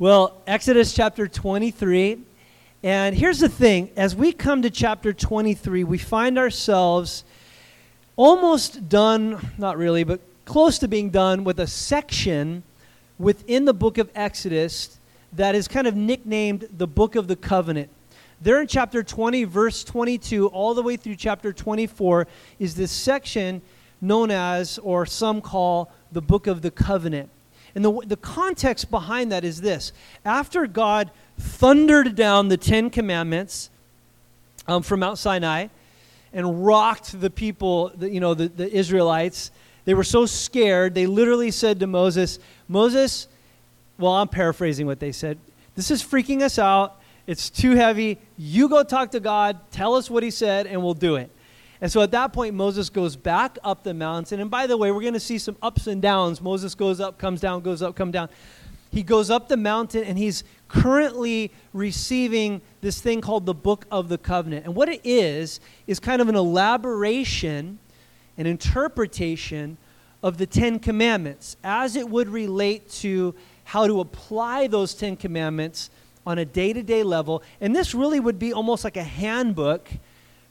Well, Exodus chapter 23. And here's the thing as we come to chapter 23, we find ourselves almost done, not really, but close to being done with a section within the book of Exodus that is kind of nicknamed the book of the covenant. There in chapter 20, verse 22, all the way through chapter 24, is this section known as, or some call, the book of the covenant. And the, the context behind that is this after God thundered down the Ten Commandments um, from Mount Sinai and rocked the people, the, you know, the, the Israelites, they were so scared, they literally said to Moses, Moses, well, I'm paraphrasing what they said. This is freaking us out. It's too heavy. You go talk to God, tell us what he said, and we'll do it. And so at that point, Moses goes back up the mountain. And by the way, we're going to see some ups and downs. Moses goes up, comes down, goes up, come down. He goes up the mountain, and he's currently receiving this thing called the Book of the Covenant. And what it is, is kind of an elaboration, an interpretation of the Ten Commandments as it would relate to how to apply those Ten Commandments on a day to day level. And this really would be almost like a handbook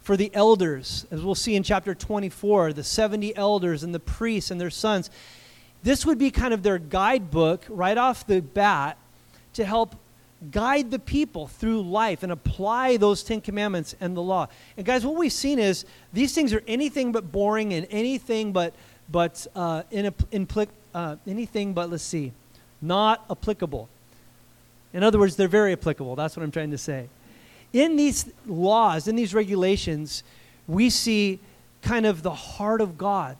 for the elders, as we'll see in chapter 24, the 70 elders and the priests and their sons. This would be kind of their guidebook right off the bat to help guide the people through life and apply those Ten Commandments and the law. And guys, what we've seen is these things are anything but boring and anything but but uh, in, in, uh, anything but let's see, not applicable. In other words, they're very applicable. That's what I'm trying to say in these laws, in these regulations, we see kind of the heart of God.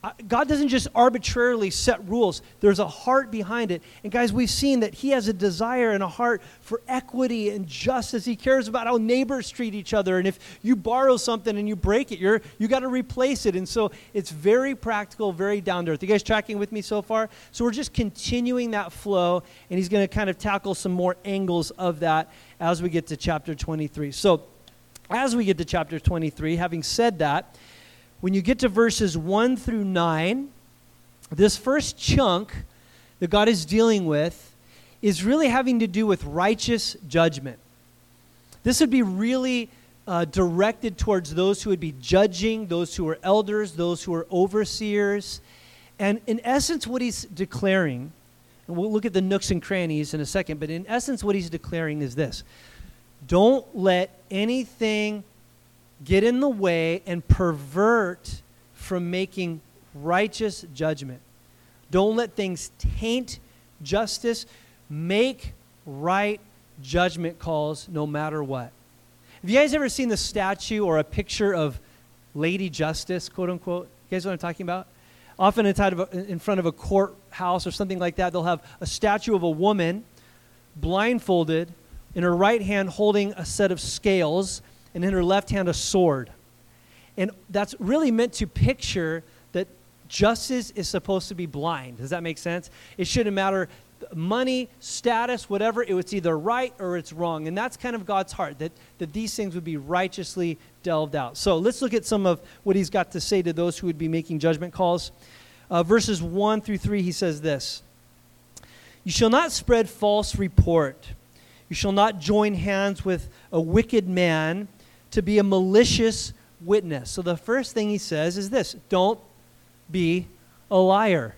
Uh, God doesn't just arbitrarily set rules. There's a heart behind it. And guys, we've seen that He has a desire and a heart for equity and justice. He cares about how neighbors treat each other. And if you borrow something and you break it, you're you got to replace it. And so it's very practical, very down to earth. You guys tracking with me so far? So we're just continuing that flow, and He's going to kind of tackle some more angles of that as we get to chapter 23. So, as we get to chapter 23, having said that, when you get to verses 1 through 9, this first chunk that God is dealing with is really having to do with righteous judgment. This would be really uh, directed towards those who would be judging, those who are elders, those who are overseers. And in essence, what he's declaring and we'll look at the nooks and crannies in a second, but in essence, what he's declaring is this Don't let anything get in the way and pervert from making righteous judgment. Don't let things taint justice. Make right judgment calls no matter what. Have you guys ever seen the statue or a picture of Lady Justice, quote unquote? You guys know what I'm talking about? Often in front of a courthouse or something like that, they'll have a statue of a woman blindfolded, in her right hand holding a set of scales, and in her left hand a sword. And that's really meant to picture that justice is supposed to be blind. Does that make sense? It shouldn't matter money, status, whatever, it's either right or it's wrong. And that's kind of God's heart, that, that these things would be righteously delved out. So let's look at some of what he's got to say to those who would be making judgment calls. Uh, verses 1 through 3, he says this You shall not spread false report. You shall not join hands with a wicked man to be a malicious witness. So the first thing he says is this don't be a liar.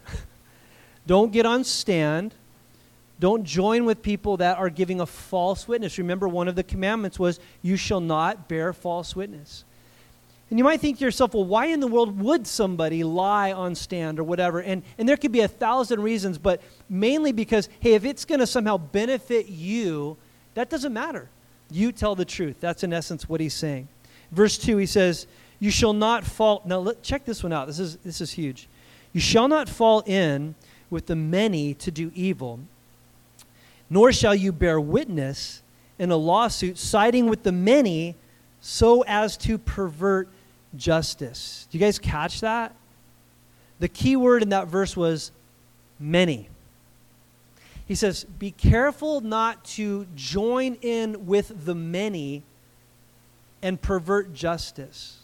don't get on stand don't join with people that are giving a false witness. Remember, one of the commandments was, You shall not bear false witness. And you might think to yourself, well, why in the world would somebody lie on stand or whatever? And, and there could be a thousand reasons, but mainly because, hey, if it's going to somehow benefit you, that doesn't matter. You tell the truth. That's in essence what he's saying. Verse 2, he says, You shall not fall. Now, let, check this one out. This is, this is huge. You shall not fall in with the many to do evil, nor shall you bear witness in a lawsuit siding with the many so as to pervert justice. Do you guys catch that? The key word in that verse was many. He says, Be careful not to join in with the many and pervert justice.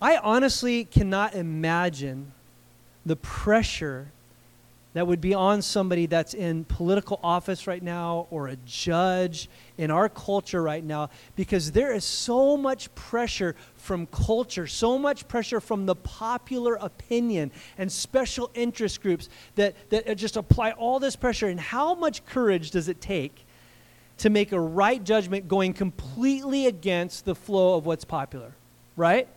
I honestly cannot imagine the pressure that would be on somebody that's in political office right now or a judge in our culture right now because there is so much pressure from culture, so much pressure from the popular opinion and special interest groups that, that just apply all this pressure. And how much courage does it take to make a right judgment going completely against the flow of what's popular, right?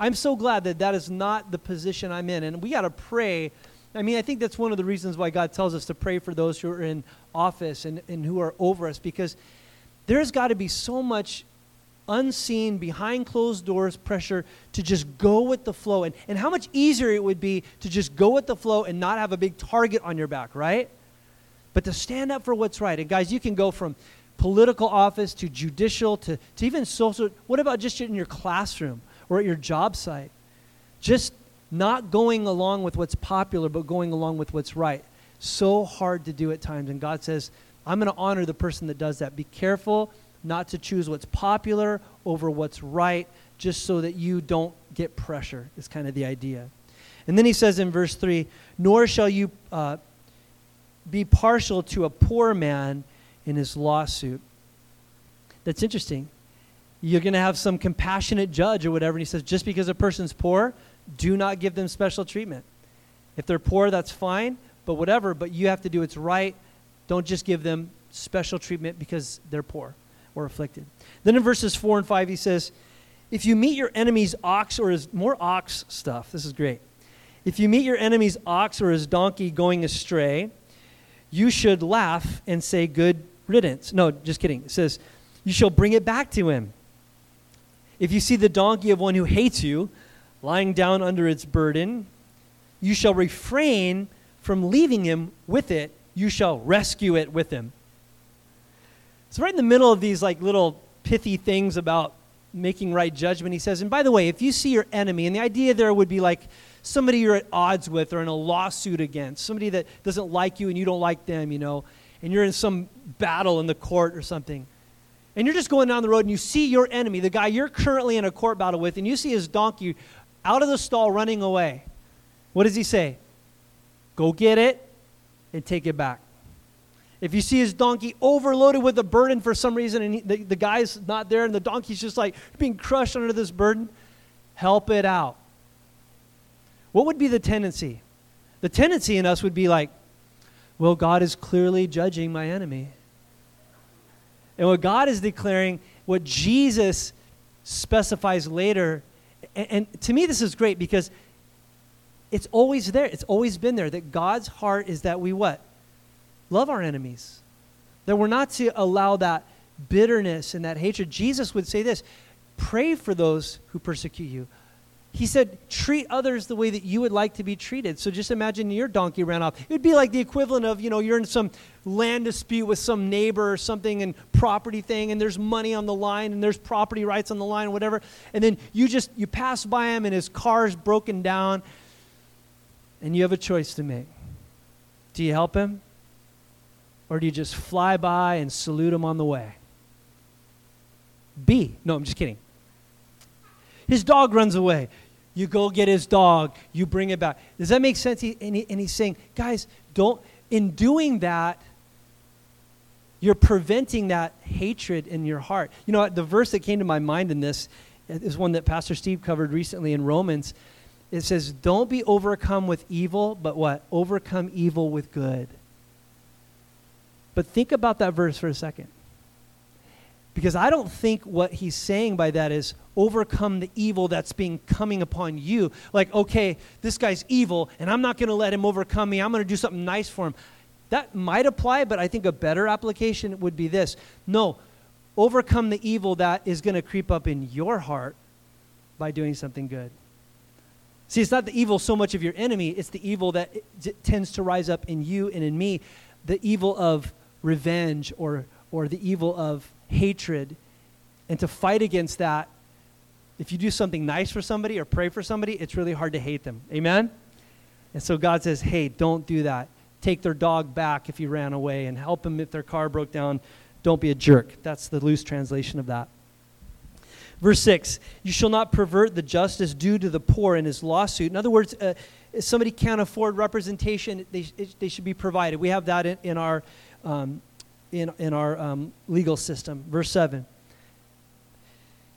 I'm so glad that that is not the position I'm in. And we got to pray I mean, I think that's one of the reasons why God tells us to pray for those who are in office and, and who are over us, because there's got to be so much unseen, behind closed doors pressure to just go with the flow. And, and how much easier it would be to just go with the flow and not have a big target on your back, right? But to stand up for what's right. And guys, you can go from political office to judicial to, to even social. What about just in your classroom or at your job site? Just not going along with what's popular, but going along with what's right. So hard to do at times. And God says, I'm going to honor the person that does that. Be careful not to choose what's popular over what's right, just so that you don't get pressure, is kind of the idea. And then he says in verse 3 Nor shall you uh, be partial to a poor man in his lawsuit. That's interesting. You're going to have some compassionate judge or whatever, and he says, just because a person's poor, do not give them special treatment. If they're poor, that's fine, but whatever, but you have to do what's right. Don't just give them special treatment because they're poor or afflicted. Then in verses 4 and 5, he says, If you meet your enemy's ox or his, more ox stuff, this is great. If you meet your enemy's ox or his donkey going astray, you should laugh and say, Good riddance. No, just kidding. It says, You shall bring it back to him. If you see the donkey of one who hates you, lying down under its burden. You shall refrain from leaving him with it. You shall rescue it with him. So, right in the middle of these like little pithy things about making right judgment, he says, and by the way, if you see your enemy, and the idea there would be like somebody you're at odds with or in a lawsuit against, somebody that doesn't like you and you don't like them, you know, and you're in some battle in the court or something and you're just going down the road and you see your enemy, the guy you're currently in a court battle with, and you see his donkey out of the stall running away. What does he say? Go get it and take it back. If you see his donkey overloaded with a burden for some reason and he, the, the guy's not there and the donkey's just like being crushed under this burden, help it out. What would be the tendency? The tendency in us would be like, well, God is clearly judging my enemy. And what God is declaring, what Jesus specifies later and, and to me, this is great because it's always there. It's always been there that God's heart is that we what? Love our enemies. That we're not to allow that bitterness and that hatred. Jesus would say this pray for those who persecute you. He said, treat others the way that you would like to be treated. So just imagine your donkey ran off. It would be like the equivalent of, you know, you're in some land dispute with some neighbor or something and property thing, and there's money on the line and there's property rights on the line, whatever. And then you just, you pass by him and his car's broken down, and you have a choice to make. Do you help him? Or do you just fly by and salute him on the way? B. No, I'm just kidding. His dog runs away. You go get his dog, you bring it back. Does that make sense? He, and, he, and he's saying, guys, don't, in doing that, you're preventing that hatred in your heart. You know, the verse that came to my mind in this is one that Pastor Steve covered recently in Romans. It says, Don't be overcome with evil, but what? Overcome evil with good. But think about that verse for a second. Because I don't think what he's saying by that is overcome the evil that's being coming upon you. Like, okay, this guy's evil, and I'm not going to let him overcome me. I'm going to do something nice for him. That might apply, but I think a better application would be this no, overcome the evil that is going to creep up in your heart by doing something good. See, it's not the evil so much of your enemy, it's the evil that tends to rise up in you and in me. The evil of revenge or, or the evil of hatred and to fight against that if you do something nice for somebody or pray for somebody it's really hard to hate them. Amen? And so god says hey don't do that. Take their dog back if he ran away and help them if their car broke down. Don't be a jerk. That's the loose translation of that. Verse 6 You shall not pervert the justice due to the poor in his lawsuit. In other words, uh, if somebody can't afford representation, they, it, they should be provided. We have that in, in our, um, in, in our um, legal system. Verse 7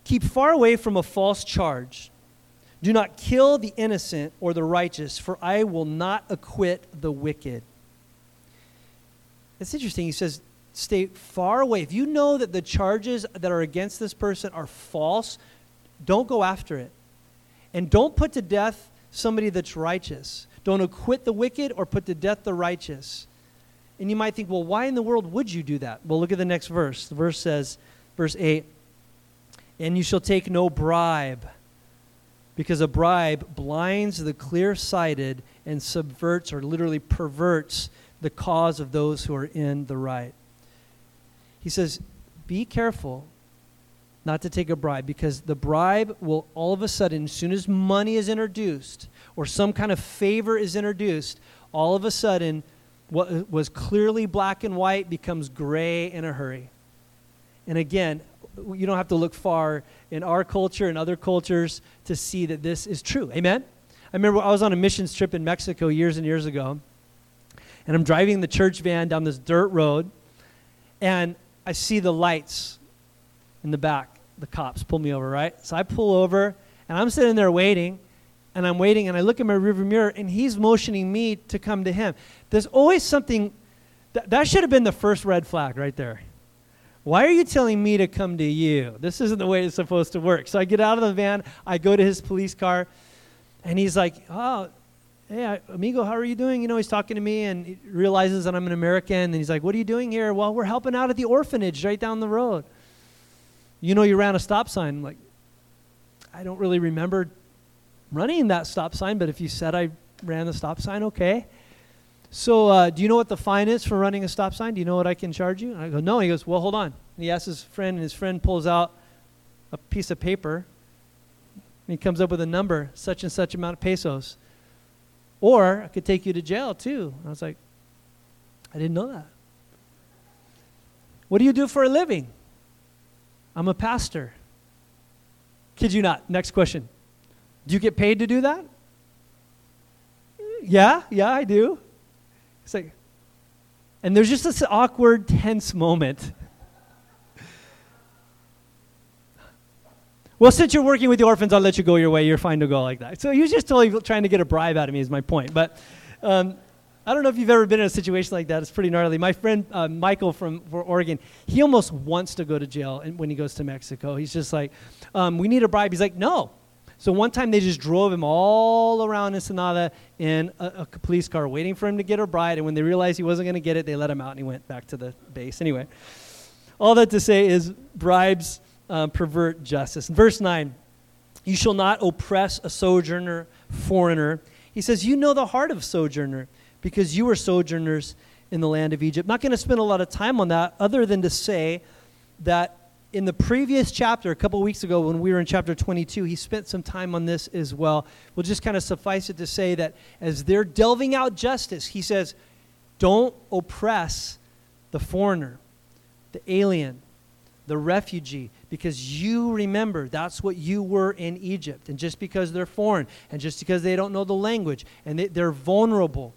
Keep far away from a false charge. Do not kill the innocent or the righteous, for I will not acquit the wicked. It's interesting. He says, stay far away. If you know that the charges that are against this person are false, don't go after it. And don't put to death somebody that's righteous. Don't acquit the wicked or put to death the righteous. And you might think, well, why in the world would you do that? Well, look at the next verse. The verse says, verse 8, and you shall take no bribe, because a bribe blinds the clear sighted and subverts or literally perverts the cause of those who are in the right. He says, Be careful not to take a bribe because the bribe will all of a sudden, as soon as money is introduced or some kind of favor is introduced, all of a sudden, what was clearly black and white becomes gray in a hurry. And again, you don't have to look far in our culture and other cultures to see that this is true. Amen? I remember I was on a missions trip in Mexico years and years ago, and I'm driving the church van down this dirt road, and I see the lights in the back. The cops pull me over, right? So I pull over, and I'm sitting there waiting, and I'm waiting, and I look in my rearview mirror, and he's motioning me to come to him. There's always something that, that should have been the first red flag right there. Why are you telling me to come to you? This isn't the way it's supposed to work. So I get out of the van, I go to his police car, and he's like, Oh, hey, amigo, how are you doing? You know, he's talking to me and he realizes that I'm an American. And he's like, What are you doing here? Well, we're helping out at the orphanage right down the road. You know, you ran a stop sign. I'm like, I don't really remember running that stop sign, but if you said I ran the stop sign, okay. So, uh, do you know what the fine is for running a stop sign? Do you know what I can charge you? And I go, no. He goes, well, hold on. And he asks his friend, and his friend pulls out a piece of paper. And he comes up with a number, such and such amount of pesos. Or I could take you to jail too. I was like, I didn't know that. What do you do for a living? I'm a pastor. Kid you not. Next question. Do you get paid to do that? Yeah, yeah, I do. It's like, and there's just this awkward, tense moment. well, since you're working with the orphans, I'll let you go your way. You're fine to go like that. So he was just totally trying to get a bribe out of me, is my point. But um, I don't know if you've ever been in a situation like that. It's pretty gnarly. My friend uh, Michael from Oregon, he almost wants to go to jail when he goes to Mexico. He's just like, um, we need a bribe. He's like, no, so one time they just drove him all around Ensenada in a, a police car, waiting for him to get a bride. And when they realized he wasn't going to get it, they let him out and he went back to the base. Anyway, all that to say is bribes um, pervert justice. verse 9, you shall not oppress a sojourner, foreigner. He says, You know the heart of sojourner because you were sojourners in the land of Egypt. Not going to spend a lot of time on that other than to say that in the previous chapter, a couple weeks ago, when we were in chapter 22, he spent some time on this as well. We'll just kind of suffice it to say that as they're delving out justice, he says, don't oppress the foreigner, the alien, the refugee, because you remember that's what you were in Egypt. And just because they're foreign, and just because they don't know the language, and they, they're vulnerable,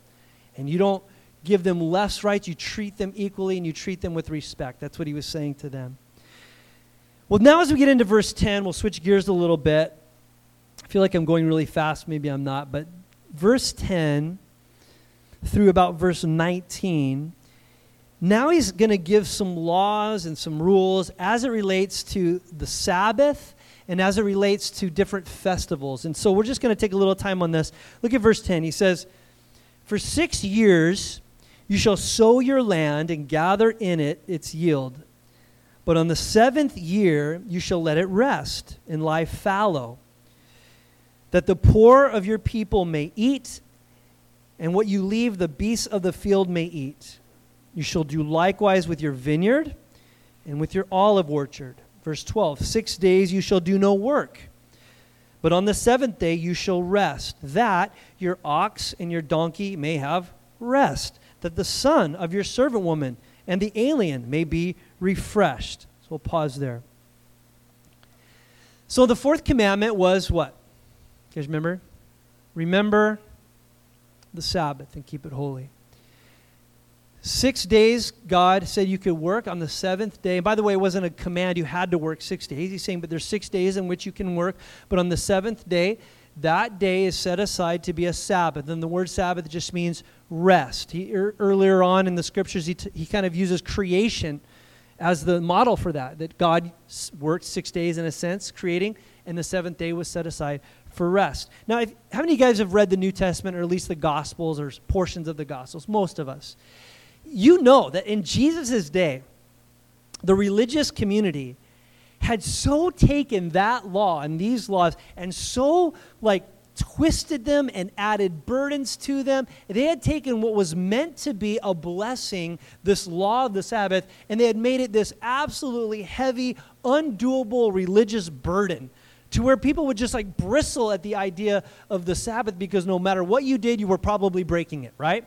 and you don't give them less rights, you treat them equally, and you treat them with respect. That's what he was saying to them. Well, now as we get into verse 10, we'll switch gears a little bit. I feel like I'm going really fast. Maybe I'm not. But verse 10 through about verse 19, now he's going to give some laws and some rules as it relates to the Sabbath and as it relates to different festivals. And so we're just going to take a little time on this. Look at verse 10. He says, For six years you shall sow your land and gather in it its yield. But on the seventh year you shall let it rest and lie fallow, that the poor of your people may eat, and what you leave the beasts of the field may eat. You shall do likewise with your vineyard and with your olive orchard. Verse 12 Six days you shall do no work, but on the seventh day you shall rest, that your ox and your donkey may have rest, that the son of your servant woman and the alien may be refreshed. So we'll pause there. So the fourth commandment was what? You guys remember? Remember the Sabbath and keep it holy. Six days, God said you could work on the seventh day. And by the way, it wasn't a command you had to work six days. He's saying, but there's six days in which you can work. But on the seventh day, that day is set aside to be a Sabbath. And the word Sabbath just means rest. He, er, earlier on in the scriptures, he, t- he kind of uses creation as the model for that, that God worked six days in a sense, creating, and the seventh day was set aside for rest. Now, if, how many of you guys have read the New Testament, or at least the Gospels, or portions of the Gospels? Most of us. You know that in Jesus' day, the religious community had so taken that law and these laws and so like twisted them and added burdens to them. They had taken what was meant to be a blessing, this law of the Sabbath, and they had made it this absolutely heavy, undoable religious burden to where people would just like bristle at the idea of the Sabbath because no matter what you did, you were probably breaking it, right?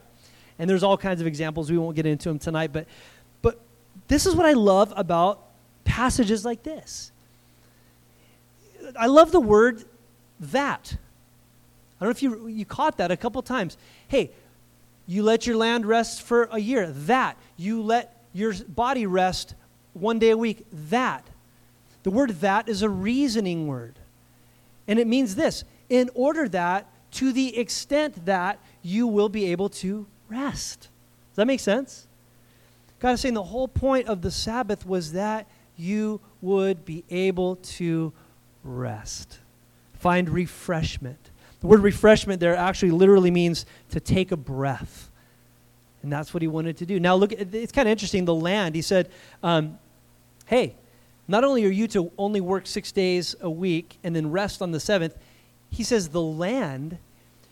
And there's all kinds of examples. We won't get into them tonight, but but this is what I love about passages like this. I love the word that. I don't know if you, you caught that a couple times. Hey, you let your land rest for a year. That. You let your body rest one day a week. That. The word that is a reasoning word. And it means this in order that, to the extent that you will be able to rest. Does that make sense? God is saying the whole point of the Sabbath was that you would be able to rest, find refreshment. The word refreshment there actually literally means to take a breath. And that's what he wanted to do. Now, look, it's kind of interesting. The land, he said, um, hey, not only are you to only work six days a week and then rest on the seventh, he says the land,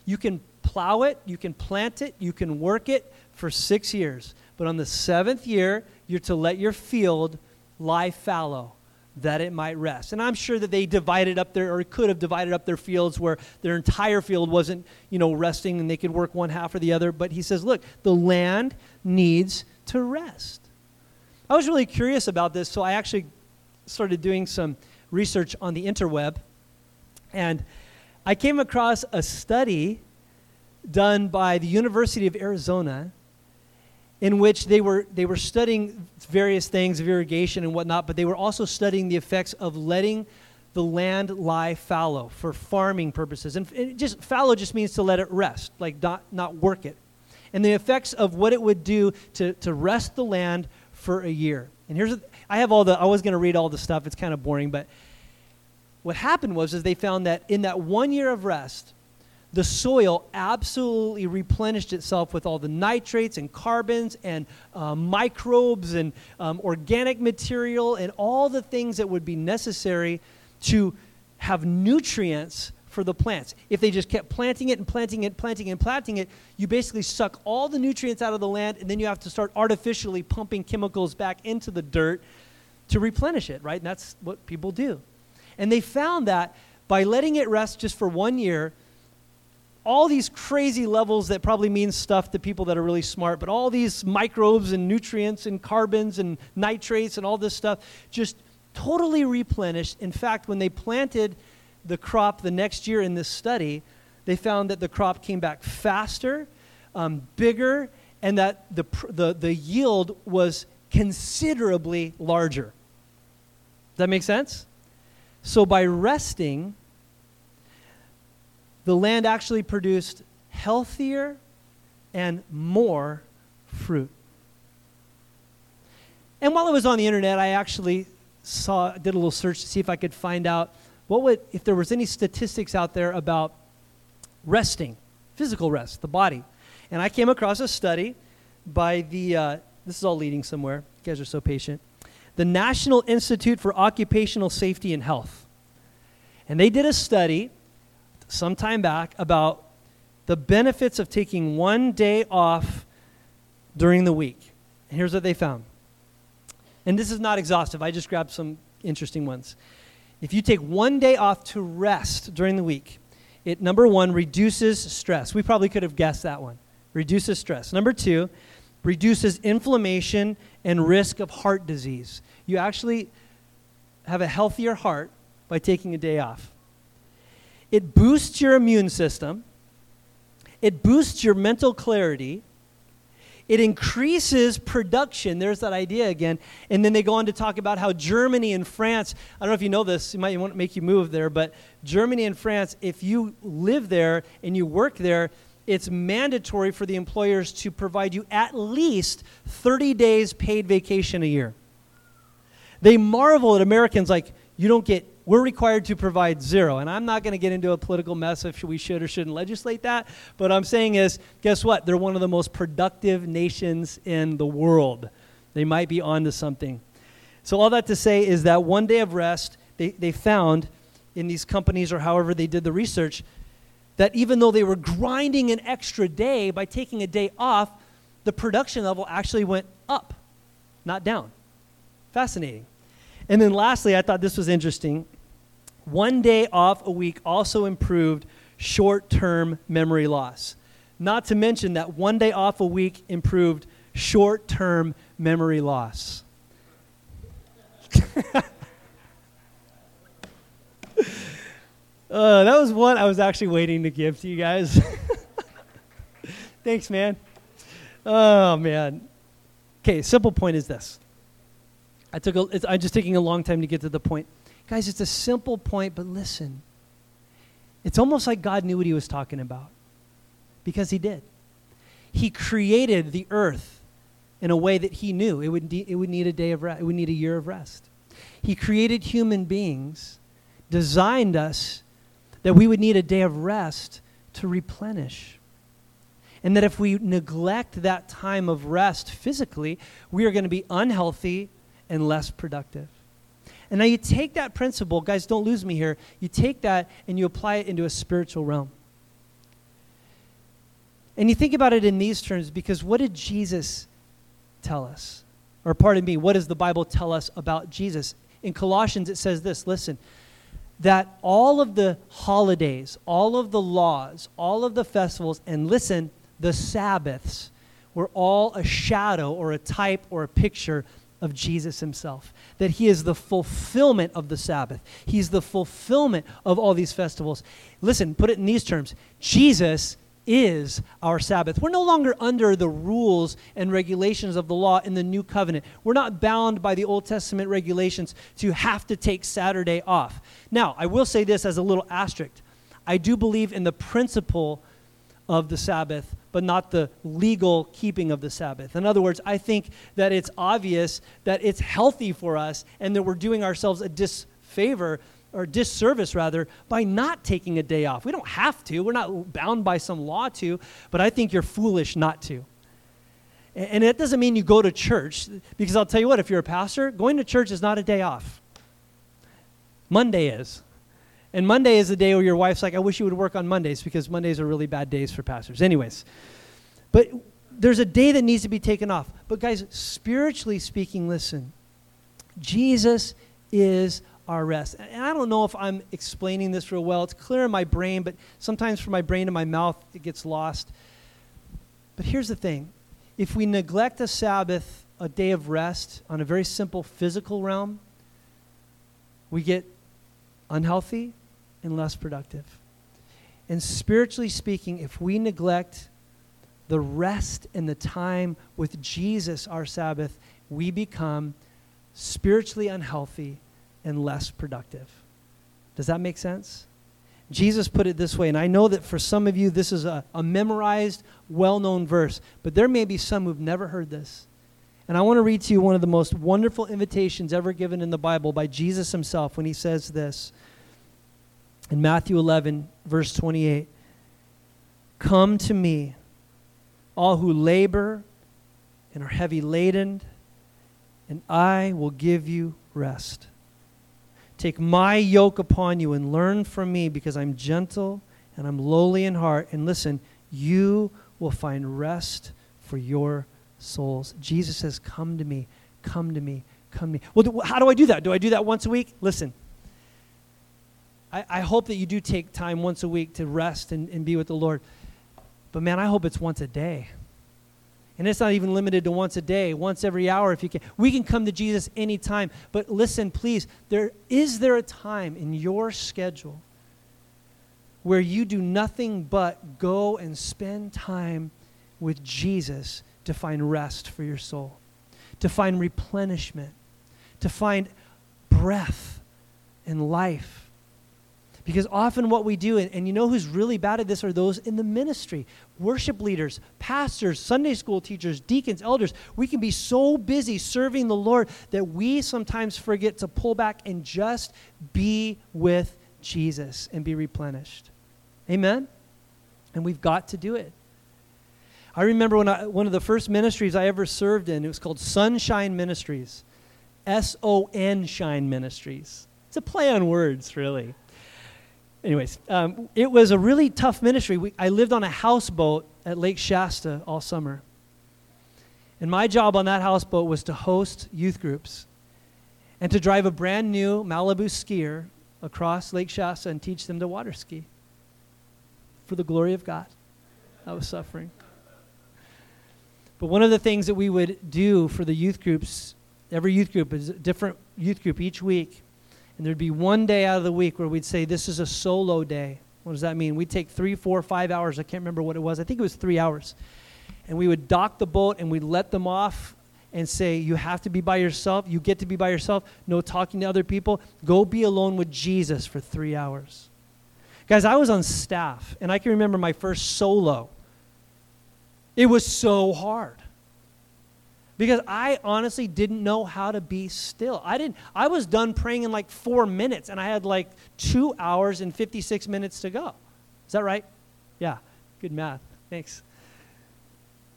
you can plow it, you can plant it, you can work it for six years. But on the seventh year, you're to let your field lie fallow that it might rest. And I'm sure that they divided up their, or could have divided up their fields where their entire field wasn't, you know, resting and they could work one half or the other. But he says, look, the land needs to rest. I was really curious about this, so I actually started doing some research on the interweb. And I came across a study done by the University of Arizona in which they were, they were studying various things of irrigation and whatnot, but they were also studying the effects of letting the land lie fallow for farming purposes. And just fallow just means to let it rest, like not, not work it. And the effects of what it would do to, to rest the land for a year. And here's, I have all the, I was going to read all the stuff. It's kind of boring, but what happened was is they found that in that one year of rest, the soil absolutely replenished itself with all the nitrates and carbons and uh, microbes and um, organic material and all the things that would be necessary to have nutrients for the plants. If they just kept planting it and planting it, and planting it, and planting it, you basically suck all the nutrients out of the land, and then you have to start artificially pumping chemicals back into the dirt to replenish it, right? And that's what people do. And they found that by letting it rest just for one year, all these crazy levels that probably mean stuff to people that are really smart, but all these microbes and nutrients and carbons and nitrates and all this stuff just totally replenished. In fact, when they planted the crop the next year in this study, they found that the crop came back faster, um, bigger, and that the, the, the yield was considerably larger. Does that make sense? So by resting, the land actually produced healthier and more fruit. And while I was on the internet, I actually saw did a little search to see if I could find out what would if there was any statistics out there about resting, physical rest, the body. And I came across a study by the uh, this is all leading somewhere. You guys are so patient. The National Institute for Occupational Safety and Health. And they did a study some time back about the benefits of taking one day off during the week. And here's what they found. And this is not exhaustive, I just grabbed some interesting ones. If you take one day off to rest during the week, it, number one, reduces stress. We probably could have guessed that one. Reduces stress. Number two, reduces inflammation and risk of heart disease. You actually have a healthier heart by taking a day off. It boosts your immune system, it boosts your mental clarity, it increases production. There's that idea again. And then they go on to talk about how Germany and France, I don't know if you know this, it might want to make you move there, but Germany and France, if you live there and you work there, it's mandatory for the employers to provide you at least 30 days paid vacation a year. They marvel at Americans like, you don't get we're required to provide zero. And I'm not going to get into a political mess if we should or shouldn't legislate that. But I'm saying is, guess what? They're one of the most productive nations in the world. They might be onto something. So, all that to say is that one day of rest, they, they found in these companies or however they did the research, that even though they were grinding an extra day by taking a day off, the production level actually went up, not down. Fascinating. And then lastly, I thought this was interesting. One day off a week also improved short term memory loss. Not to mention that one day off a week improved short term memory loss. uh, that was one I was actually waiting to give to you guys. Thanks, man. Oh, man. Okay, simple point is this. I took a, I'm just taking a long time to get to the point. Guys, it's a simple point, but listen. It's almost like God knew what he was talking about because he did. He created the earth in a way that he knew it would, de- it would need a day of rest, it would need a year of rest. He created human beings, designed us that we would need a day of rest to replenish. And that if we neglect that time of rest physically, we are going to be unhealthy and less productive. And now you take that principle, guys, don't lose me here. You take that and you apply it into a spiritual realm. And you think about it in these terms because what did Jesus tell us? Or pardon me, what does the Bible tell us about Jesus? In Colossians, it says this listen, that all of the holidays, all of the laws, all of the festivals, and listen, the Sabbaths were all a shadow or a type or a picture of Jesus himself. That he is the fulfillment of the Sabbath. He's the fulfillment of all these festivals. Listen, put it in these terms Jesus is our Sabbath. We're no longer under the rules and regulations of the law in the new covenant. We're not bound by the Old Testament regulations to have to take Saturday off. Now, I will say this as a little asterisk I do believe in the principle of the Sabbath but not the legal keeping of the Sabbath. In other words, I think that it's obvious that it's healthy for us and that we're doing ourselves a disfavor or disservice rather by not taking a day off. We don't have to. We're not bound by some law to, but I think you're foolish not to. And it doesn't mean you go to church because I'll tell you what, if you're a pastor, going to church is not a day off. Monday is. And Monday is the day where your wife's like, I wish you would work on Mondays because Mondays are really bad days for pastors. Anyways, but there's a day that needs to be taken off. But guys, spiritually speaking, listen, Jesus is our rest. And I don't know if I'm explaining this real well. It's clear in my brain, but sometimes from my brain to my mouth, it gets lost. But here's the thing if we neglect a Sabbath, a day of rest, on a very simple physical realm, we get unhealthy, and less productive. And spiritually speaking, if we neglect the rest and the time with Jesus, our Sabbath, we become spiritually unhealthy and less productive. Does that make sense? Jesus put it this way, and I know that for some of you this is a, a memorized, well known verse, but there may be some who've never heard this. And I want to read to you one of the most wonderful invitations ever given in the Bible by Jesus himself when he says this in Matthew 11, verse 28 Come to me, all who labor and are heavy laden, and I will give you rest. Take my yoke upon you and learn from me, because I'm gentle and I'm lowly in heart. And listen, you will find rest for your souls. Jesus says, Come to me, come to me, come to me. Well, how do I do that? Do I do that once a week? Listen, I, I hope that you do take time once a week to rest and, and be with the Lord. But man, I hope it's once a day. And it's not even limited to once a day, once every hour if you can. We can come to Jesus anytime. But listen, please, there is there a time in your schedule where you do nothing but go and spend time with Jesus to find rest for your soul, to find replenishment, to find breath and life. Because often what we do, and, and, you know who's really bad at this, are those in the ministry worship leaders, pastors, Sunday school teachers, deacons, elders. We can be so busy serving the Lord that we sometimes forget to pull back and just be with Jesus and be replenished. Amen? And we've got to do it. I remember when I, one of the first ministries I ever served in, it was called Sunshine Ministries. S O N Shine Ministries. It's a play on words, really. Anyways, um, it was a really tough ministry. We, I lived on a houseboat at Lake Shasta all summer. And my job on that houseboat was to host youth groups and to drive a brand new Malibu skier across Lake Shasta and teach them to water ski for the glory of God. I was suffering. But one of the things that we would do for the youth groups, every youth group is a different youth group each week. And there'd be one day out of the week where we'd say, This is a solo day. What does that mean? We'd take three, four, five hours. I can't remember what it was. I think it was three hours. And we would dock the boat and we'd let them off and say, You have to be by yourself. You get to be by yourself. No talking to other people. Go be alone with Jesus for three hours. Guys, I was on staff, and I can remember my first solo. It was so hard. Because I honestly didn't know how to be still. I didn't I was done praying in like 4 minutes and I had like 2 hours and 56 minutes to go. Is that right? Yeah. Good math. Thanks.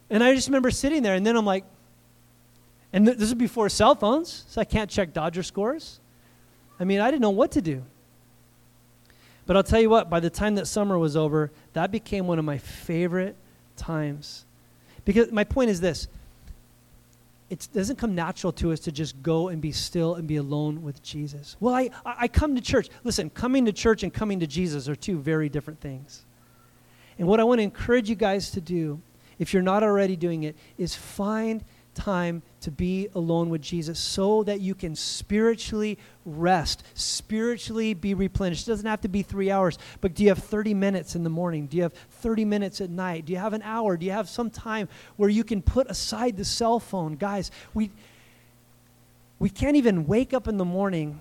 And I just remember sitting there and then I'm like and th- this is before cell phones, so I can't check Dodger scores. I mean, I didn't know what to do. But I'll tell you what, by the time that summer was over, that became one of my favorite times. Because my point is this it doesn't come natural to us to just go and be still and be alone with Jesus. Well, I, I come to church. Listen, coming to church and coming to Jesus are two very different things. And what I want to encourage you guys to do, if you're not already doing it, is find time to be alone with Jesus so that you can spiritually rest, spiritually be replenished. It doesn't have to be three hours, but do you have 30 minutes in the morning? Do you have 30 minutes at night? Do you have an hour? Do you have some time where you can put aside the cell phone? Guys, we, we can't even wake up in the morning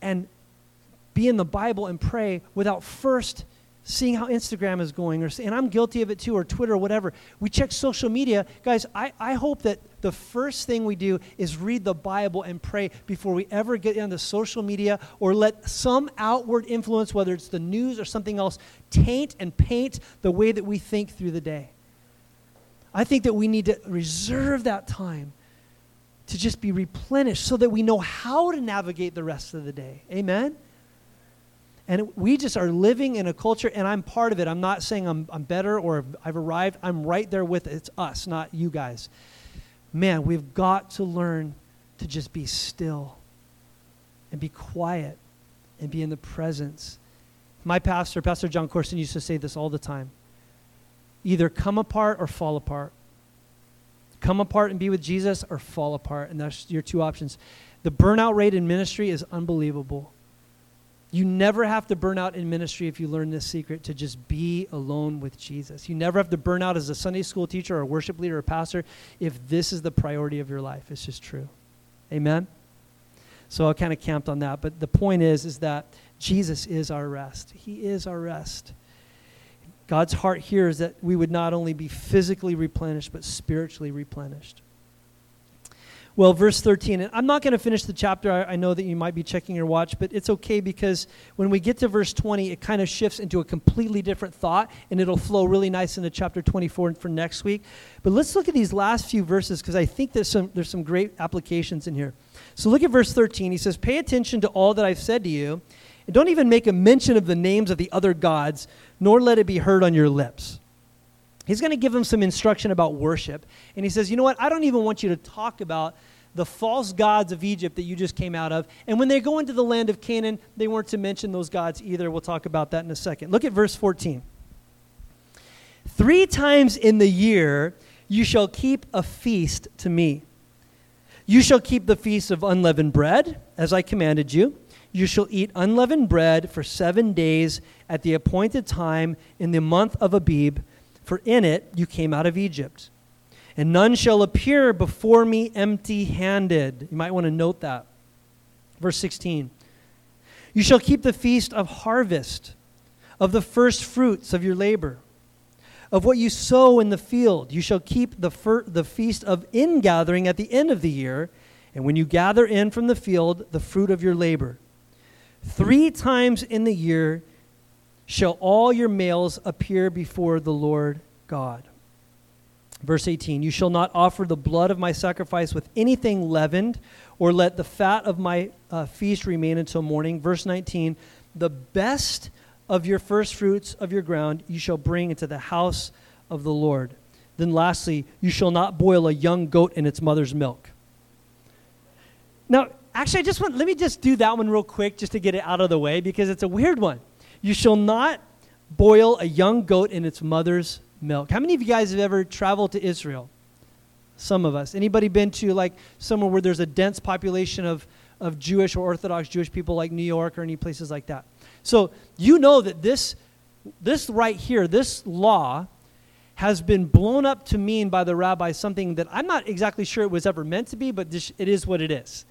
and be in the Bible and pray without first seeing how Instagram is going, or and I'm guilty of it too, or Twitter or whatever. We check social media. Guys, I, I hope that the first thing we do is read the Bible and pray before we ever get into social media or let some outward influence, whether it's the news or something else, taint and paint the way that we think through the day. I think that we need to reserve that time to just be replenished so that we know how to navigate the rest of the day. Amen? And we just are living in a culture, and I'm part of it. I'm not saying I'm, I'm better or I've arrived. I'm right there with it. It's us, not you guys. Man, we've got to learn to just be still and be quiet and be in the presence. My pastor, Pastor Jon Courson, used to say this all the time either come apart or fall apart. Come apart and be with Jesus or fall apart. And that's your two options. The burnout rate in ministry is unbelievable. You never have to burn out in ministry if you learn this secret to just be alone with Jesus. You never have to burn out as a Sunday school teacher or a worship leader or pastor if this is the priority of your life. It's just true. Amen? So I kind of camped on that. But the point is, is that Jesus is our rest. He is our rest. God's heart here is that we would not only be physically replenished, but spiritually replenished. Well, verse 13, and I'm not going to finish the chapter. I, I, know that you might be checking your watch, but it's okay because when we get to verse 20, it kind of shifts into a completely different thought, and it'll flow really nice into chapter 24 for next week. But let's look at these last few verses because I think there's some, there's some great applications in here. So look at verse 13. He says, Pay attention to all that I've said to you, and don't even make a mention of the names of the other gods, nor let it be heard on your lips. He's going to give them some instruction about worship. And he says, You know what? I don't even want you to talk about the false gods of Egypt that you just came out of. And when they go into the land of Canaan, they weren't to mention those gods either. We'll talk about that in a second. Look at verse 14. Three times in the year you shall keep a feast to me. You shall keep the feast of unleavened bread, as I commanded you. You shall eat unleavened bread for seven days at the appointed time in the month of Abib, for in it you came out of Egypt. And none shall appear before me empty handed. You might want to note that. Verse 16 You shall keep the feast of harvest, of the first fruits of your labor of what you sow in the field. You shall keep the, fir- the feast of ingathering at the end of the year, and when you gather in from the field the fruit of your labor. Three times in the year shall all your males appear before the Lord God. Verse 18 You shall not offer the blood of my sacrifice with anything leavened, or let the fat of my uh, feast remain until morning. Verse 19 The best of your first fruits of your ground you shall bring into the house of the Lord. Then lastly, you shall not boil a young goat in its mother's milk. Now, actually, I just want, let me just do that one real quick just to get it out of the way because it's a weird one. You shall not boil a young goat in its mother's milk. How many of you guys have ever traveled to Israel? Some of us. Anybody been to like somewhere where there's a dense population of, of Jewish or Orthodox Jewish people like New York or any places like that? So you know that this, this right here, this law, has been blown up to mean by the rabbi something that I'm not exactly sure it was ever meant to be, but this, it is what it is.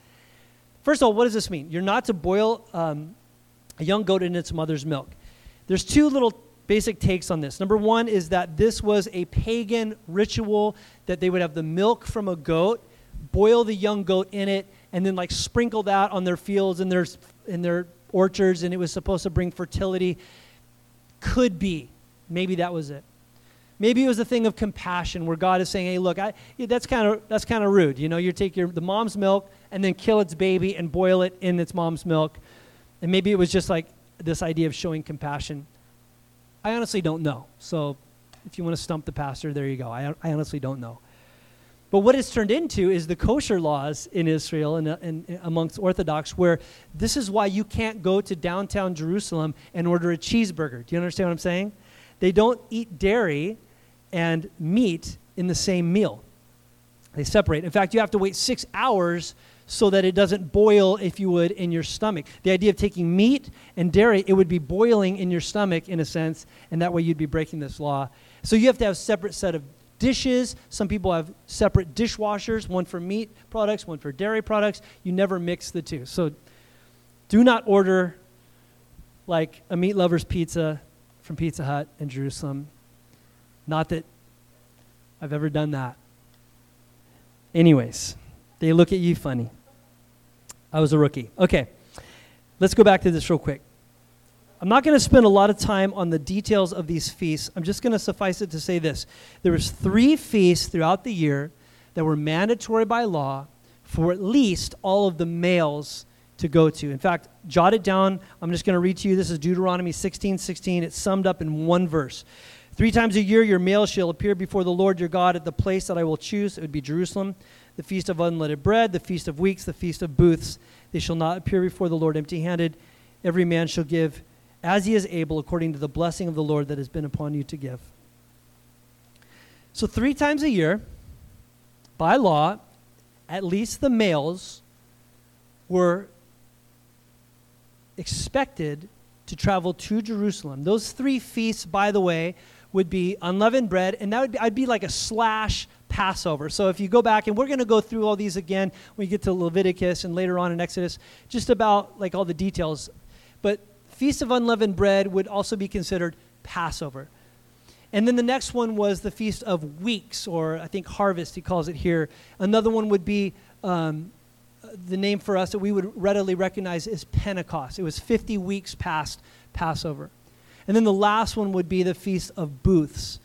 First of all, what does this mean? You're not to boil um, a young goat in its mother's milk. There's two little basic takes on this. Number one is that this was a pagan ritual that they would have the milk from a goat, boil the young goat in it, and then like sprinkle that on their fields and their in their orchards and it was supposed to bring fertility. Could be. Maybe that was it. Maybe it was a thing of compassion where God is saying, hey, look, I, that's kind of that's kind of rude. You know, you take your, the mom's milk and then kill its baby and boil it in its mom's milk. And maybe it was just like this idea of showing compassion. I honestly don't know. So if you want to stump the pastor, there you go. I, I honestly don't know. But what it's turned into is the kosher laws in Israel and, uh, and, amongst Orthodox, where this is why you can't go to downtown Jerusalem and order a cheeseburger. Do you understand what I'm saying? They don't eat dairy and meat in the same meal, they separate. In fact, you have to wait six hours so that it doesn't boil, if you would, in your stomach. The idea of taking meat and dairy, it would be boiling in your stomach in a sense, and that way you'd be breaking this law. So you have to have a separate set of dishes. Some people have separate dishwashers, one for meat products, one for dairy products. You never mix the two. So do not order like a meat lover's pizza from Pizza Hut in Jerusalem. Not that I've ever done that. Anyways, they look at you funny. I was a rookie. Okay, let's go back to this real quick. I'm not going to spend a lot of time on the details of these feasts. I'm just going to suffice it to say this. There was three feasts throughout the year that were mandatory by law for at least all of the males to go to. In fact, jot it down. I'm just going to read to you. This is Deuteronomy 16, 16. It's summed up in one verse. Three times a year your male shall appear before the Lord your God at the place that I will choose. It would be Jerusalem. The feast of unleavened bread, the feast of weeks, the feast of booths. They shall not appear before the Lord empty handed. Every man shall give as he is able according to the blessing of the Lord that has been upon you to give. So, three times a year, by law, at least the males were expected to travel to Jerusalem. Those three feasts, by the way, would be unleavened bread, and that would be, I'd be like a slash Passover. So if you go back, and we're going to go through all these again when we get to Leviticus and later on in Exodus, just about like all the details. But Feast of Unleavened Bread would also be considered Passover. And then the next one was the Feast of Weeks, or I think Harvest, he calls it here. Another one would be um, the name for us that we would readily recognize is Pentecost. It was 50 weeks past Passover. And then the last one would be the Feast of Booths.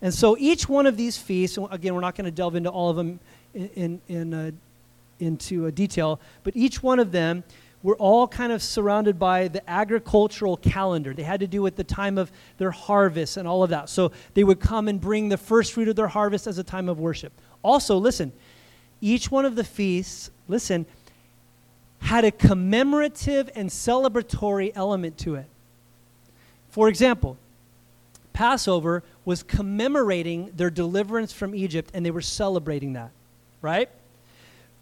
And so each one of these feasts, again, we're not going to delve into all of them in, in, in uh, into a detail, but each one of them were all kind of surrounded by the agricultural calendar. They had to do with the time of their harvest and all of that. So they would come and bring the first fruit of their harvest as a time of worship. Also, listen, each one of the feasts, listen, had a commemorative and celebratory element to it. For example, Passover was commemorating their deliverance from Egypt, and they were celebrating that, right?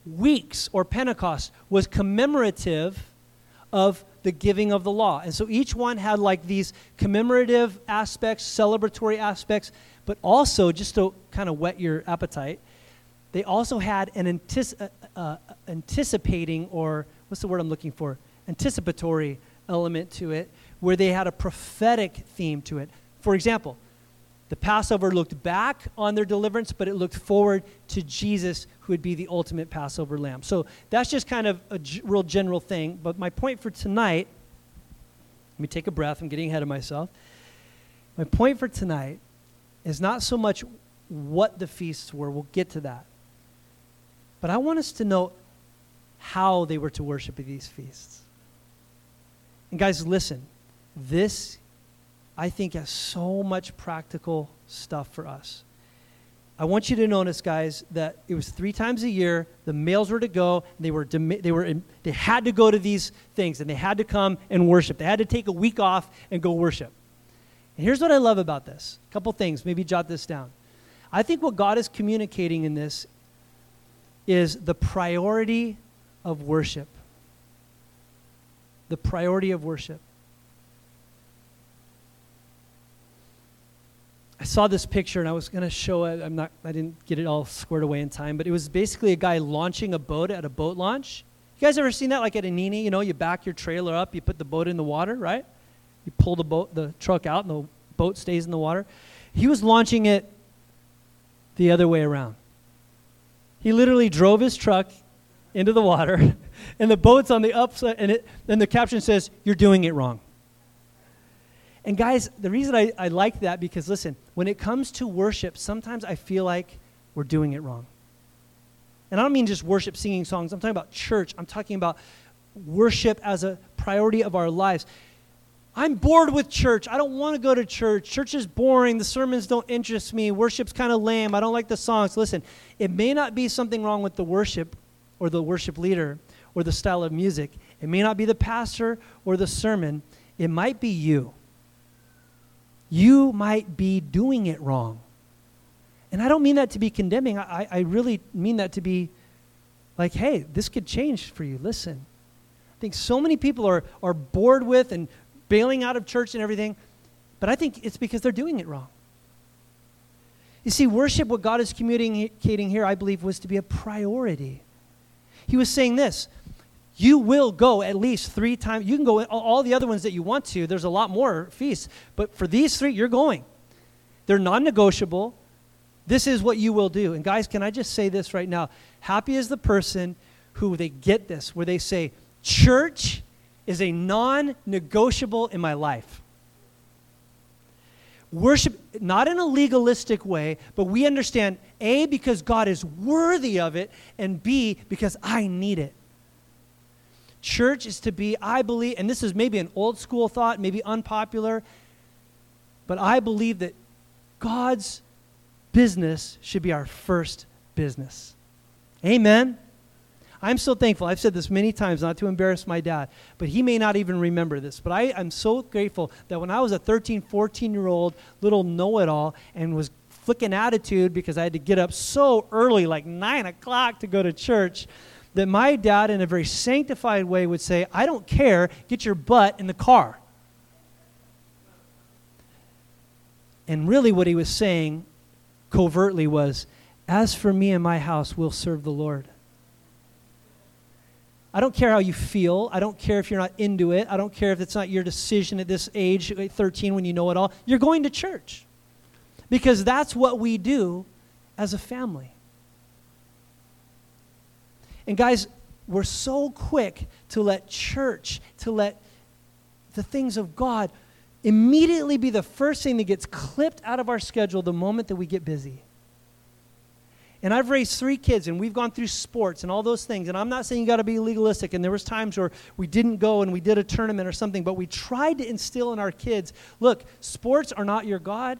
Weeks or Pentecost was commemorative of the giving of the law. And so each one had like these commemorative aspects, celebratory aspects, but also, just to kind of whet your appetite, they also had an antici- uh, uh, anticipating, or what's the word I'm looking for? Anticipatory element to it, where they had a prophetic theme to it. For example, the Passover looked back on their deliverance, but it looked forward to Jesus, who would be the ultimate Passover lamb. So that's just kind of a g- real general thing. But my point for tonight, let me take a breath, I'm getting ahead of myself. My point for tonight is not so much what the feasts were, we'll get to that. But I want us to know how they were to worship at these feasts. And guys, listen, this, I think, has so much practical stuff for us. I want you to notice, guys, that it was three times a year. The males were to go. They were they were they had to go to these things, and they had to come and worship. They had to take a week off and go worship. And here's what I love about this a couple things, maybe jot this down. I think what God is communicating in this is the priority of worship. The priority of worship. I saw this picture and I was going to show it. I'm not, I didn't get it all squared away in time, but it was basically a guy launching a boat at a boat launch. You guys ever seen that? Like at a nini, you know, you back your trailer up, you put the boat in the water, right? You pull the boat, the truck out, and the boat stays in the water. He was launching it the other way around. He literally drove his truck into the water, and the boat's on the upside, and, it, and the caption says, You're doing it wrong. And guys, the reason I, I like that because listen, when it comes to worship, sometimes I feel like we're doing it wrong. And I don't mean just worship singing songs, I'm talking about church. I'm talking about worship as a priority of our lives. I'm bored with church. I don't want to go to church. Church is boring. The sermons don't interest me. Worship's kind of lame. I don't like the songs. Listen, it may not be something wrong with the worship or the worship leader or the style of music. It may not be the pastor or the sermon. It might be you. You might be doing it wrong. And I don't mean that to be condemning. I, I really mean that to be like, hey, this could change for you. Listen. I think so many people are, are bored with and bailing out of church and everything, but I think it's because they're doing it wrong. You see, worship, what God is communicating here, I believe, was to be a priority. He was saying this you will go at least three times. You can go all the other ones that you want to. There's a lot more feasts. But for these three, you're going. They're non negotiable. This is what you will do. And guys, can I just say this right now? Happy is the person who they get this, where they say, Church is a non negotiable in my life. Worship, not in a legalistic way, but we understand A, because God is worthy of it, and B, because I need it. Church is to be, I believe, and this is maybe an old school thought, maybe unpopular, but I believe that God's business should be our first business. Amen. I'm so thankful. I've said this many times, not to embarrass my dad, but he may not even remember this. But I, am so grateful that when I was a 13, 14 year old little know it all and was flicking attitude because I had to get up so early, like 9 o'clock, to go to church, that my dad, in a very sanctified way, would say, I don't care, get your butt in the car. And really, what he was saying covertly was, As for me and my house, we'll serve the Lord. I don't care how you feel. I don't care if you're not into it. I don't care if it's not your decision at this age, 13, when you know it all. You're going to church because that's what we do as a family. And guys, we're so quick to let church, to let the things of God immediately be the first thing that gets clipped out of our schedule the moment that we get busy. And I've raised three kids, and we've gone through sports and all those things. And I'm not saying you got to be legalistic. And there was times where we didn't go and we did a tournament or something, but we tried to instill in our kids, look, sports are not your God.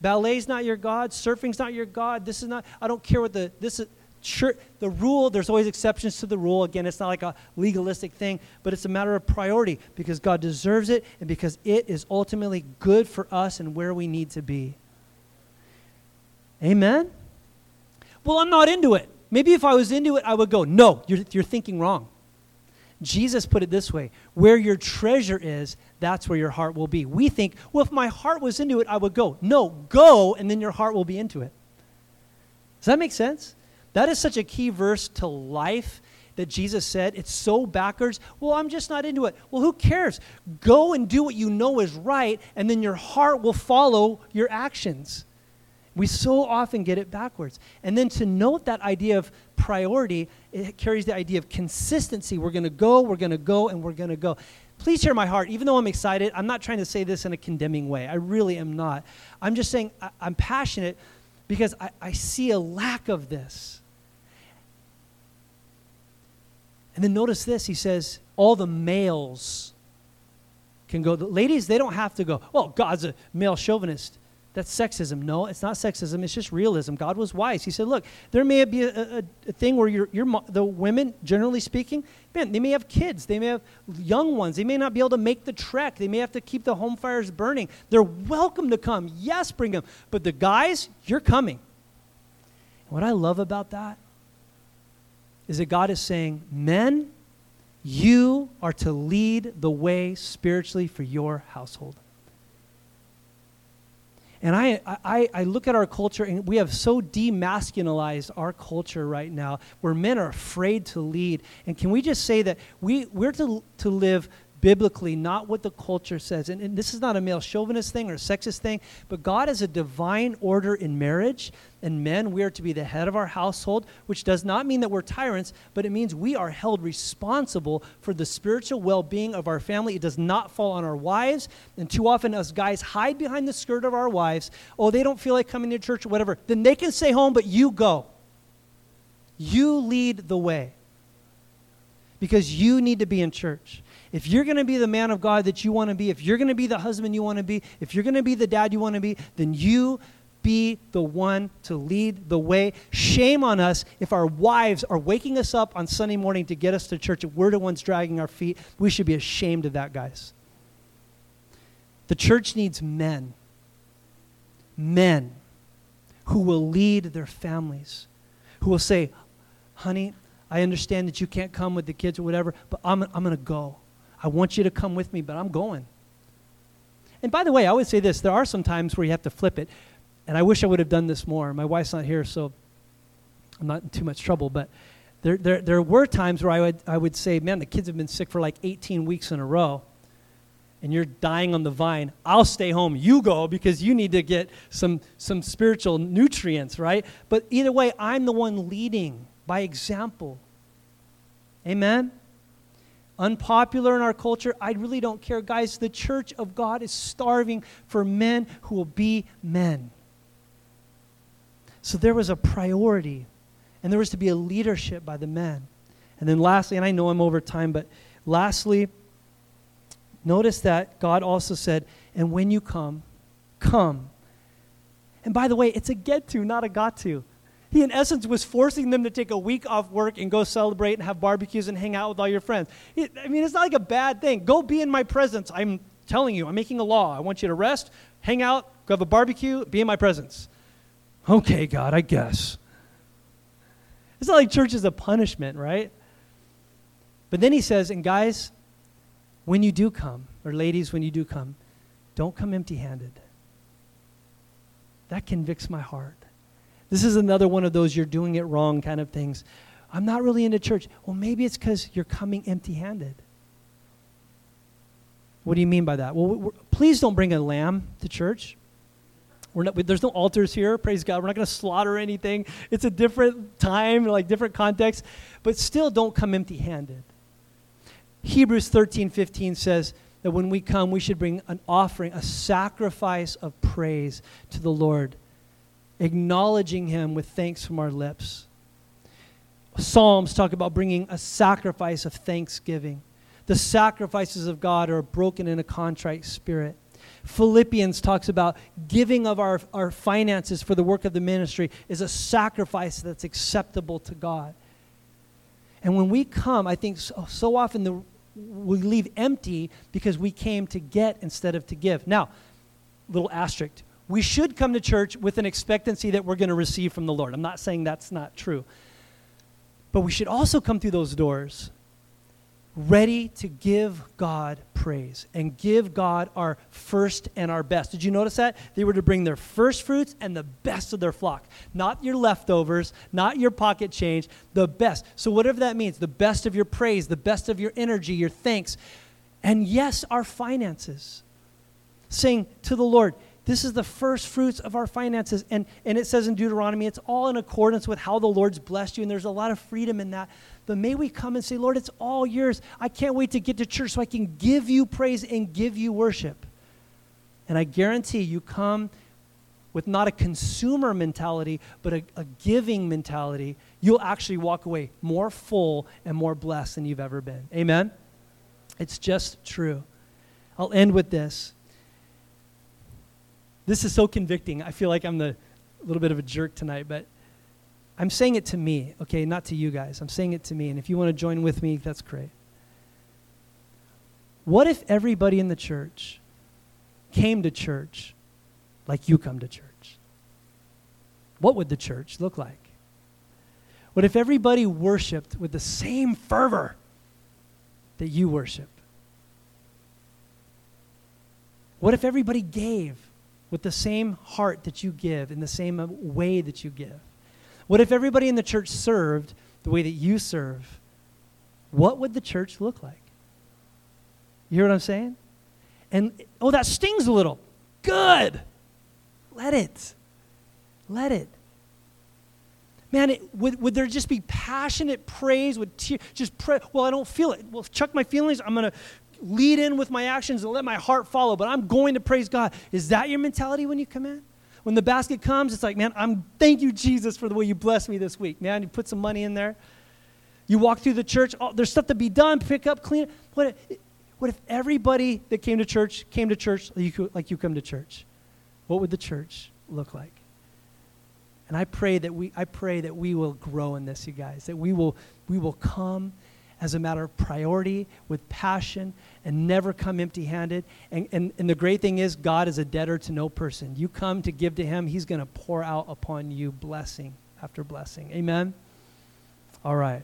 Ballet's not your God. Surfing's not your God. This is not. I don't care what the this is. Sure, the rule, there's always exceptions to the rule. Again, it's not like a legalistic thing, but it's a matter of priority because God deserves it and because it is ultimately good for us and where we need to be. Amen? Well, I'm not into it. Maybe if I was into it, I would go, no, you're, you're thinking wrong. Jesus put it this way where your treasure is, that's where your heart will be. We think, well, if my heart was into it, I would go. No, go, and then your heart will be into it. Does that make sense? That is such a key verse to life that Jesus said. It's so backwards. Well, I'm just not into it. Well, who cares? Go and do what you know is right, and then your heart will follow your actions. We so often get it backwards. And then to note that idea of priority, it carries the idea of consistency. We're going to go, we're going to go, and we're going to go. Please hear my heart. Even though I'm excited, I'm not trying to say this in a condemning way. I really am not. I'm just saying I, am passionate because I, I see a lack of this. And then notice this he says, all the males can go. The ladies, they don't have to go, well, God's a male chauvinist. That's sexism. No, it's not sexism. It's just realism. God was wise. He said, look, there may be a, a, a thing where you're, the women, generally speaking, man, they may have kids. They may have young ones. They may not be able to make the trek. They may have to keep the home fires burning. They're welcome to come. Yes, bring them. But the guys, you're coming. And what I love about that is that God is saying, men, you are to lead the way spiritually for your household. And I, I, I look at our culture, and we have so demasculinized our culture right now, where men are afraid to lead. And can we just say that we, we're to, to live biblically, not what the culture says. And, and, this is not a male chauvinist thing or a sexist thing, but God has a divine order in marriage. And men, we are to be the head of our household, which does not mean that we're tyrants, but it means we are held responsible for the spiritual well being of our family. It does not fall on our wives. And too often, us guys hide behind the skirt of our wives. Oh, they don't feel like coming to church or whatever. Then they can stay home, but you go. You lead the way because you need to be in church. If you're going to be the man of God that you want to be, if you're going to be the husband you want to be, if you're going to be the dad you want to be, then you be the one to lead the way. Shame on us if our wives are waking us up on Sunday morning to get us to church. and we're the ones dragging our feet, we should be ashamed of that, guys. The church needs men. Men who will lead their families, who will say, honey, I understand that you can't come with the kids or whatever, but I'm, I'm going to go. I want you to come with me, but I'm going. And by the way, I would say this there are some times where you have to flip it. And I wish I would have done this more. My wife's not here, so I'm not in too much trouble. But there, there, there were times where I would, I would say, man, the kids have been sick for like 18 weeks in a row, and you're dying on the vine. I'll stay home. You go because you need to get some, some spiritual nutrients, right? But either way, I'm the one leading by example. Amen? Unpopular in our culture, I really don't care. Guys, the church of God is starving for men who will be men. So there was a priority, and there was to be a leadership by the men. And then lastly, and I know I'm over time, but lastly, notice that God also said, and when you come, come. And by the way, it's a get to, not a got to. He, in essence, was forcing them to take a week off work and go celebrate and have barbecues and hang out with all your friends. I mean, it's not like a bad thing. Go be in my presence. I'm telling you, I'm making a law. I want you to rest, hang out, go have a barbecue, be in my presence. Okay, God, I guess. It's not like church is a punishment, right? But then he says, and guys, when you do come, or ladies, when you do come, don't come empty handed. That convicts my heart. This is another one of those you're doing it wrong kind of things. I'm not really into church. Well, maybe it's because you're coming empty handed. What do you mean by that? Well, please don't bring a lamb to church. Not, there's no altars here, praise God. We're not going to slaughter anything. It's a different time, like different context. But still, don't come empty handed. Hebrews 13 15 says that when we come, we should bring an offering, a sacrifice of praise to the Lord acknowledging Him with thanks from our lips. Psalms talk about bringing a sacrifice of thanksgiving. The sacrifices of God are broken in a contrite spirit. Philippians talks about giving of our, our finances for the work of the ministry is a sacrifice that's acceptable to God. And when we come, I think so, so often the, we leave empty because we came to get instead of to give. Now, little asterisk. We should come to church with an expectancy that we're going to receive from the Lord. I'm not saying that's not true. But we should also come through those doors ready to give God praise and give God our first and our best. Did you notice that? They were to bring their first fruits and the best of their flock, not your leftovers, not your pocket change, the best. So, whatever that means, the best of your praise, the best of your energy, your thanks, and yes, our finances. Saying to the Lord, this is the first fruits of our finances. And, and it says in Deuteronomy, it's all in accordance with how the Lord's blessed you, and there's a lot of freedom in that. But may we come and say, Lord, it's all yours. I can't wait to get to church so I can give you praise and give you worship. And I guarantee you come with not a consumer mentality, but a, a giving mentality, you'll actually walk away more full and more blessed than you've ever been. Amen? It's just true. I'll end with this. This is so convicting. I feel like I'm the little bit of a jerk tonight, but I'm saying it to me, okay, not to you guys. I'm saying it to me. And if you want to join with me, that's great. What if everybody in the church came to church like you come to church? What would the church look like? What if everybody worshiped with the same fervor that you worship? What if everybody gave with the same heart that you give, in the same uh, way that you give? What if everybody in the church served the way that you serve? What would the church look like? You hear what I'm saying? And, oh, that stings a little. Good. Let it. Let it. Man, it, would, would there just be passionate praise? Would te- just pray? Well, I don't feel it. Well, chuck my feelings. I'm going to lead in with my actions and let my heart follow, but I'm going to praise God. Is that your mentality when you come in? When the basket comes, it's like, man, I'm thank you, Jesus, for the way you blessed me this week. Man, you put some money in there. You walk through the church, oh, there's stuff to be done, pick up, clean. What if, what if everybody that came to church came to church like you, like you come to church? What would the church look like? And I pray that we I pray that we will grow in this, you guys, that we will we will come as a matter of priority, with passion, and never come empty handed. And, and, and the great thing is, God is a debtor to no person. You come to give to Him, He's going to pour out upon you blessing after blessing. Amen? All right.